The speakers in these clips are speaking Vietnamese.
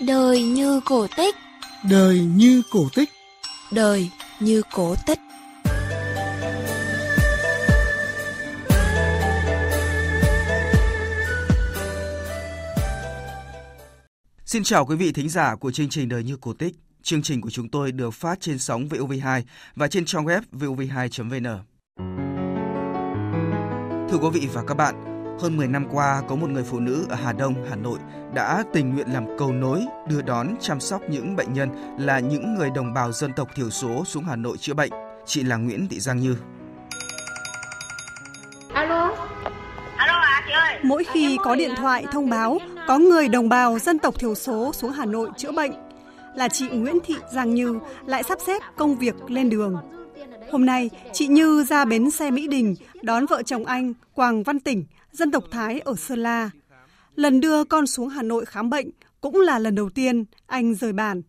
Đời như cổ tích Đời như cổ tích Đời như cổ tích Xin chào quý vị thính giả của chương trình Đời như cổ tích. Chương trình của chúng tôi được phát trên sóng VOV2 và trên trang web vov2.vn. Thưa quý vị và các bạn, hơn 10 năm qua có một người phụ nữ ở Hà Đông, Hà Nội đã tình nguyện làm cầu nối đưa đón chăm sóc những bệnh nhân là những người đồng bào dân tộc thiểu số xuống Hà Nội chữa bệnh. Chị là Nguyễn Thị Giang Như. Alo. Alo à chị ơi. Mỗi khi có điện thoại thông báo có người đồng bào dân tộc thiểu số xuống Hà Nội chữa bệnh là chị Nguyễn Thị Giang Như lại sắp xếp công việc lên đường. Hôm nay, chị Như ra bến xe Mỹ Đình đón vợ chồng anh Quang Văn Tỉnh, dân tộc Thái ở Sơn La. Lần đưa con xuống Hà Nội khám bệnh cũng là lần đầu tiên anh rời bản.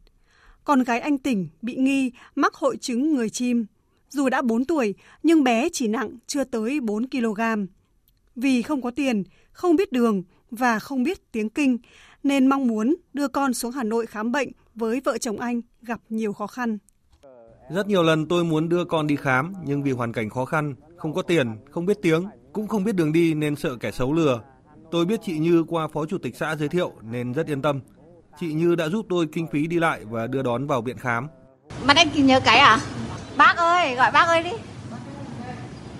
Con gái anh Tỉnh bị nghi mắc hội chứng người chim. Dù đã 4 tuổi nhưng bé chỉ nặng chưa tới 4 kg. Vì không có tiền, không biết đường và không biết tiếng Kinh nên mong muốn đưa con xuống Hà Nội khám bệnh với vợ chồng anh gặp nhiều khó khăn. Rất nhiều lần tôi muốn đưa con đi khám nhưng vì hoàn cảnh khó khăn, không có tiền, không biết tiếng, cũng không biết đường đi nên sợ kẻ xấu lừa. Tôi biết chị Như qua phó chủ tịch xã giới thiệu nên rất yên tâm. Chị Như đã giúp tôi kinh phí đi lại và đưa đón vào viện khám. Mà anh nhớ cái à? Bác ơi, gọi bác ơi đi.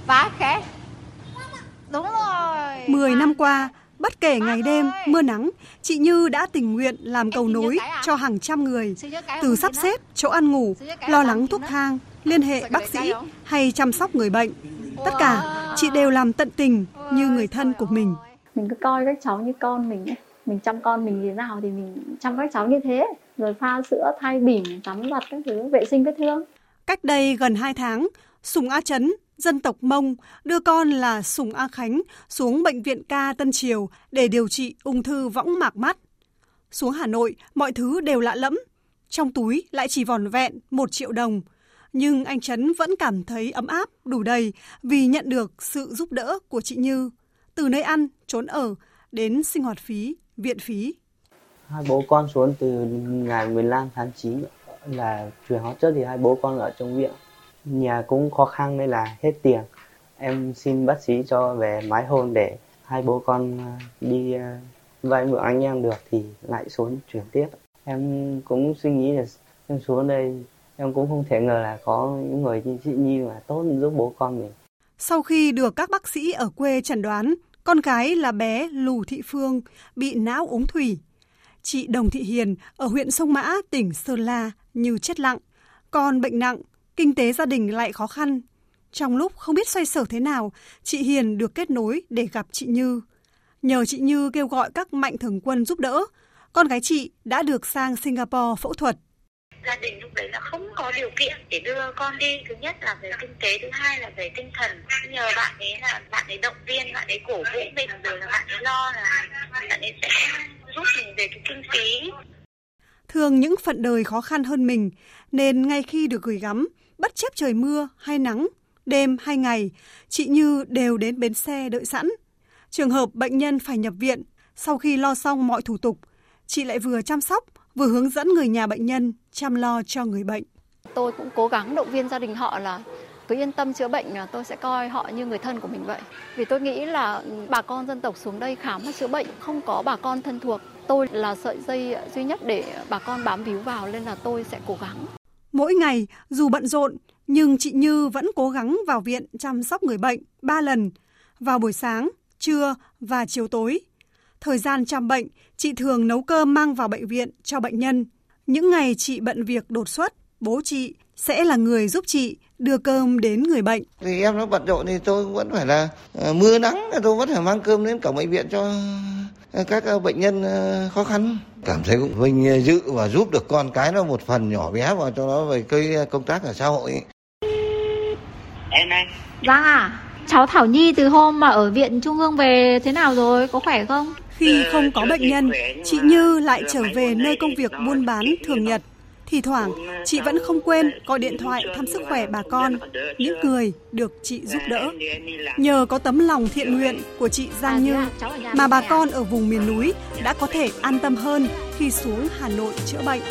Bác khẽ. Đúng rồi. Mười năm qua, bất kể ngày đêm, mưa nắng, chị Như đã tình nguyện làm cầu nối cho hàng trăm người, từ sắp xếp chỗ ăn ngủ, lo lắng thuốc thang, liên hệ bác sĩ hay chăm sóc người bệnh. Tất cả, chị đều làm tận tình như người thân của mình. Mình cứ coi các cháu như con mình ấy. Mình chăm con mình như thế nào thì mình chăm các cháu như thế. Rồi pha sữa, thay bỉm, tắm giặt các thứ, vệ sinh vết thương. Cách đây gần 2 tháng, Sùng A Chấn, dân tộc Mông, đưa con là Sùng A Khánh xuống Bệnh viện ca Tân Triều để điều trị ung thư võng mạc mắt. Xuống Hà Nội, mọi thứ đều lạ lẫm. Trong túi lại chỉ vòn vẹn 1 triệu đồng. Nhưng anh Trấn vẫn cảm thấy ấm áp, đủ đầy vì nhận được sự giúp đỡ của chị Như. Từ nơi ăn, trốn ở, đến sinh hoạt phí, viện phí. Hai bố con xuống từ ngày 15 tháng 9 là chuyển hóa chất thì hai bố con ở trong viện nhà cũng khó khăn nên là hết tiền em xin bác sĩ cho về mái hôn để hai bố con à, đi à, vay mượn anh em được thì lại xuống chuyển tiếp em cũng suy nghĩ là em xuống đây em cũng không thể ngờ là có những người như chị Nhi mà tốt giúp bố con mình. Sau khi được các bác sĩ ở quê chẩn đoán, con gái là bé Lù Thị Phương bị não ống thủy. Chị Đồng Thị Hiền ở huyện Sông Mã, tỉnh Sơn La như chết lặng. Con bệnh nặng, kinh tế gia đình lại khó khăn. Trong lúc không biết xoay sở thế nào, chị Hiền được kết nối để gặp chị Như. Nhờ chị Như kêu gọi các mạnh thường quân giúp đỡ, con gái chị đã được sang Singapore phẫu thuật. Gia đình lúc đấy là không có điều kiện để đưa con đi. Thứ nhất là về kinh tế, thứ hai là về tinh thần. Nhờ bạn ấy là bạn ấy động viên, bạn ấy cổ vũ mình, rồi là bạn ấy lo là bạn ấy sẽ giúp mình về cái kinh phí thường những phận đời khó khăn hơn mình, nên ngay khi được gửi gắm, bất chấp trời mưa hay nắng, đêm hay ngày, chị Như đều đến bến xe đợi sẵn. Trường hợp bệnh nhân phải nhập viện, sau khi lo xong mọi thủ tục, chị lại vừa chăm sóc, vừa hướng dẫn người nhà bệnh nhân chăm lo cho người bệnh. Tôi cũng cố gắng động viên gia đình họ là cứ yên tâm chữa bệnh tôi sẽ coi họ như người thân của mình vậy. Vì tôi nghĩ là bà con dân tộc xuống đây khám và chữa bệnh không có bà con thân thuộc Tôi là sợi dây duy nhất để bà con bám víu vào nên là tôi sẽ cố gắng. Mỗi ngày, dù bận rộn, nhưng chị Như vẫn cố gắng vào viện chăm sóc người bệnh 3 lần, vào buổi sáng, trưa và chiều tối. Thời gian chăm bệnh, chị thường nấu cơm mang vào bệnh viện cho bệnh nhân. Những ngày chị bận việc đột xuất, bố chị sẽ là người giúp chị đưa cơm đến người bệnh. Thì em nó bận rộn thì tôi vẫn phải là uh, mưa nắng tôi vẫn phải mang cơm đến cổng bệnh viện cho các ờ, bệnh nhân ờ, khó khăn. Cảm thấy cũng vinh dự và giúp được con cái nó một phần nhỏ bé vào cho nó về cái công tác ở xã hội. Em đây. Vâng à cháu Thảo Nhi từ hôm mà ở viện Trung ương về thế nào rồi? Có khỏe không khi không có bệnh nhân chị Như lại trở về nơi công việc buôn bán thường nhật. Thì thoảng, chị vẫn không quên gọi điện thoại thăm sức khỏe bà con, những người được chị giúp đỡ. Nhờ có tấm lòng thiện nguyện của chị Giang Như mà bà con ở vùng miền núi đã có thể an tâm hơn khi xuống Hà Nội chữa bệnh.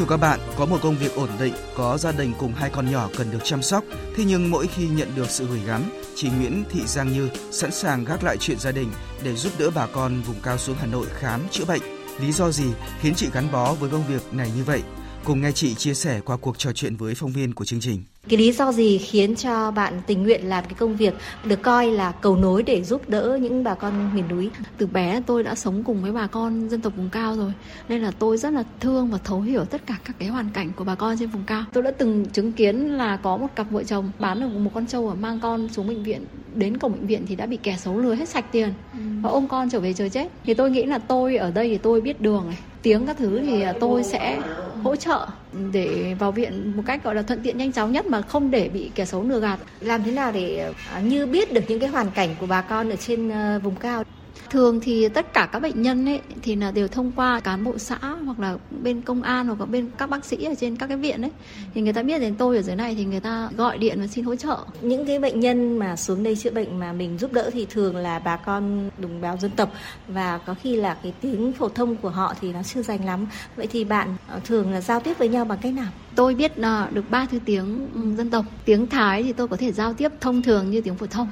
Thưa các bạn, có một công việc ổn định, có gia đình cùng hai con nhỏ cần được chăm sóc, thế nhưng mỗi khi nhận được sự gửi gắm, chị Nguyễn Thị Giang Như sẵn sàng gác lại chuyện gia đình để giúp đỡ bà con vùng cao xuống Hà Nội khám chữa bệnh. Lý do gì khiến chị gắn bó với công việc này như vậy? Cùng nghe chị chia sẻ qua cuộc trò chuyện với phóng viên của chương trình. Cái lý do gì khiến cho bạn tình nguyện làm cái công việc được coi là cầu nối để giúp đỡ những bà con miền núi? Từ bé tôi đã sống cùng với bà con dân tộc vùng cao rồi, nên là tôi rất là thương và thấu hiểu tất cả các cái hoàn cảnh của bà con trên vùng cao. Tôi đã từng chứng kiến là có một cặp vợ chồng bán được một con trâu và mang con xuống bệnh viện, đến cổng bệnh viện thì đã bị kẻ xấu lừa hết sạch tiền và ôm con trở về trời chết. Thì tôi nghĩ là tôi ở đây thì tôi biết đường này, tiếng các thứ thì tôi sẽ hỗ trợ để vào viện một cách, gọi là, thuận tiện, nhanh chóng nhất mà không để bị kẻ xấu lừa gạt. Làm thế nào để à, như biết được những cái hoàn cảnh của bà con ở trên ờ, vùng cao? Thường thì tất cả các bệnh nhân ấy, thì là đều thông qua cán bộ xã hoặc là bên công an hoặc là bên các bác sĩ ở trên các cái viện ấy thì người ta biết đến tôi ở dưới này thì người ta gọi điện và xin hỗ trợ. Những cái bệnh nhân mà xuống đây chữa bệnh mà mình giúp đỡ thì thường là bà con đồng bào dân tộc và có khi là cái tiếng phổ thông của họ thì nó chưa dành lắm. Vậy thì bạn ờ, thường là giao tiếp với nhau bằng cách nào? Tôi biết uh, được ba thứ tiếng um, dân tộc. Tiếng Thái thì tôi có thể giao tiếp thông thường như tiếng phổ thông.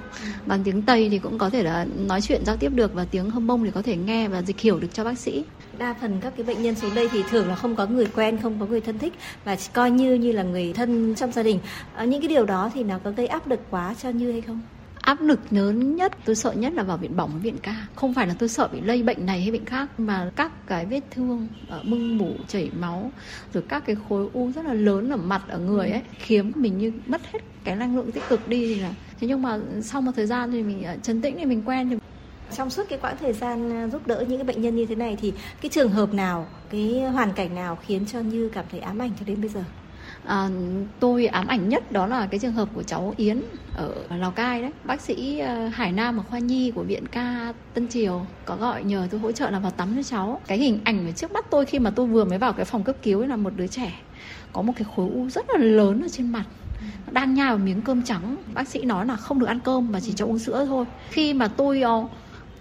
Bằng tiếng Tây thì cũng có thể là nói chuyện giao tiếp được và tiếng Hâm Mông thì có thể nghe và dịch hiểu được cho bác sĩ. Đa phần các cái bệnh nhân xuống đây thì thường là không có người quen, không có người thân thích và coi như như là người thân trong gia đình. À, những cái điều đó thì nó có gây áp lực quá cho Như hay không? Áp lực lớn nhất, tôi sợ nhất là vào viện bỏng viện ca. Không phải là tôi sợ bị lây bệnh này hay bệnh khác, mà các cái vết thương ở mưng mủ, chảy máu, rồi các cái khối u rất là lớn ở mặt, ở người ấy, khiến mình như mất hết cái năng lượng tích cực đi thì là. Thế nhưng mà sau một thời gian thì mình ờ, trấn tĩnh thì mình quen thì trong suốt cái quãng thời gian ờ, giúp đỡ những cái bệnh nhân như thế này thì cái trường hợp nào, cái hoàn cảnh nào khiến cho như cảm thấy ám ảnh cho đến bây giờ? À, tôi ám ảnh nhất đó là cái trường hợp của cháu Yến ở Lào Cai đấy. Bác sĩ ờ, Hải Nam ở khoa nhi của viện ca Tân Triều có gọi nhờ tôi hỗ trợ là vào tắm cho cháu. Cái hình ảnh ở trước mắt tôi khi mà tôi vừa mới vào cái phòng cấp cứu ấy là một đứa trẻ có một cái khối u rất là lớn ở trên mặt đang nhai vào miếng cơm trắng. Bác sĩ nói là không được ăn cơm mà chỉ cho uống sữa thôi. Khi mà tôi ờ,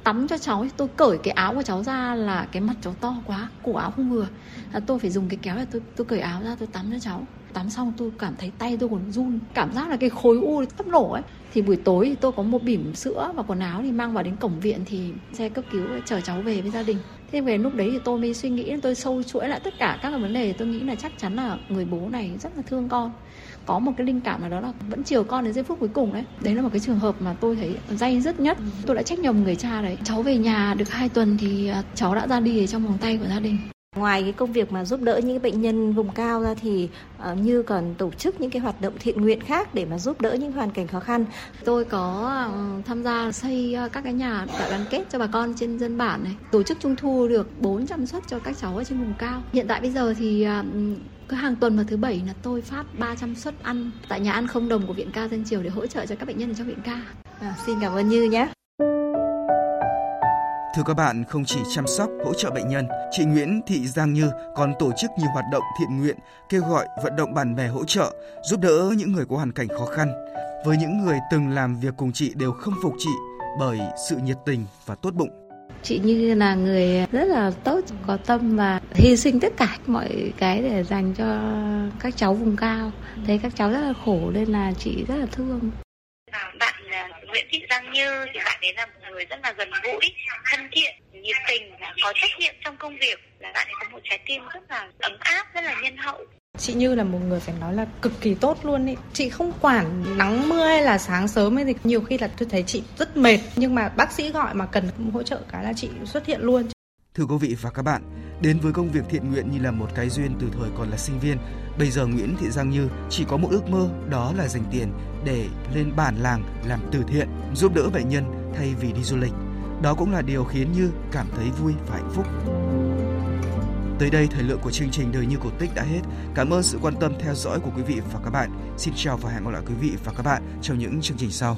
tắm cho cháu tôi cởi cái áo của cháu ra là cái mặt cháu to quá, cổ áo không vừa. Là tôi phải dùng cái kéo để tôi tôi cởi áo ra, tôi tắm cho cháu. Tắm xong tôi cảm thấy tay tôi còn run, cảm giác là cái khối u sắp nổ ấy. Thì buổi tối thì tôi có một bỉm sữa và quần áo thì mang vào đến cổng viện thì xe cấp cứu chở cháu về với gia đình. Thế về lúc đấy thì tôi mới suy nghĩ, tôi sâu chuỗi lại tất cả các cái vấn đề. Tôi nghĩ là chắc chắn là người bố này rất là thương con có một cái linh cảm nào đó là vẫn chiều con đến giây phút cuối cùng đấy. Đấy là một cái trường hợp mà tôi thấy dây dứt nhất. Tôi đã trách nhầm người cha đấy. Cháu về nhà được hai tuần thì à, cháu đã ra đi ở trong vòng tay của gia đình. Ngoài cái công việc mà giúp đỡ những bệnh nhân vùng cao ra thì uh, Như còn tổ chức những cái hoạt động thiện nguyện khác để mà giúp đỡ những hoàn cảnh khó khăn. Tôi có uh, tham gia xây uh, các cái nhà đại đoàn kết cho bà con trên dân bản này, tổ chức trung thu được 400 suất cho các cháu ở trên vùng cao. Hiện tại bây giờ thì uh, cứ hàng tuần vào thứ bảy là tôi phát 300 suất ăn tại nhà ăn không đồng của viện ca Dân Triều để hỗ trợ cho các bệnh nhân trong viện ca. À, xin cảm ơn Như nhé. Thưa các bạn, không chỉ chăm sóc, hỗ trợ bệnh nhân, chị Nguyễn Thị Giang Như còn tổ chức nhiều hoạt động thiện nguyện, kêu gọi vận động bạn bè hỗ trợ, giúp đỡ những người có hoàn cảnh khó khăn. Với những người từng làm việc cùng chị đều không phục chị bởi sự nhiệt tình và tốt bụng. Chị Như là người rất là tốt, có tâm và hy sinh tất cả mọi cái để dành cho các cháu vùng cao. Thấy các cháu rất là khổ nên là chị rất là thương. Bạn à, Nguyễn Thị Giang Như thì bạn ấy là một người rất là gần gũi, thân thiện, nhiệt tình có trách nhiệm trong công việc. Là bạn ấy có một trái tim rất là ấm áp, rất là nhân hậu. Chị Như là một người phải nói là cực kỳ tốt luôn ý. Chị không quản nắng mưa hay là sáng sớm hay gì. Nhiều khi là tôi thấy chị rất mệt. Nhưng mà bác sĩ gọi mà cần hỗ trợ cái là chị xuất hiện luôn. Thưa quý vị và các bạn, đến với công việc thiện nguyện như là một cái duyên từ thời còn là sinh viên, bây giờ Nguyễn Thị Giang Như chỉ có một ước mơ đó là dành tiền để lên bản làng làm từ thiện, giúp đỡ bệnh nhân thay vì đi du lịch. Đó cũng là điều khiến Như cảm thấy vui và hạnh phúc. Tới đây thời lượng của chương trình Đời như cổ tích đã hết. Cảm ơn sự quan tâm theo dõi của quý vị và các bạn. Xin chào và hẹn gặp lại quý vị và các bạn trong những chương trình sau.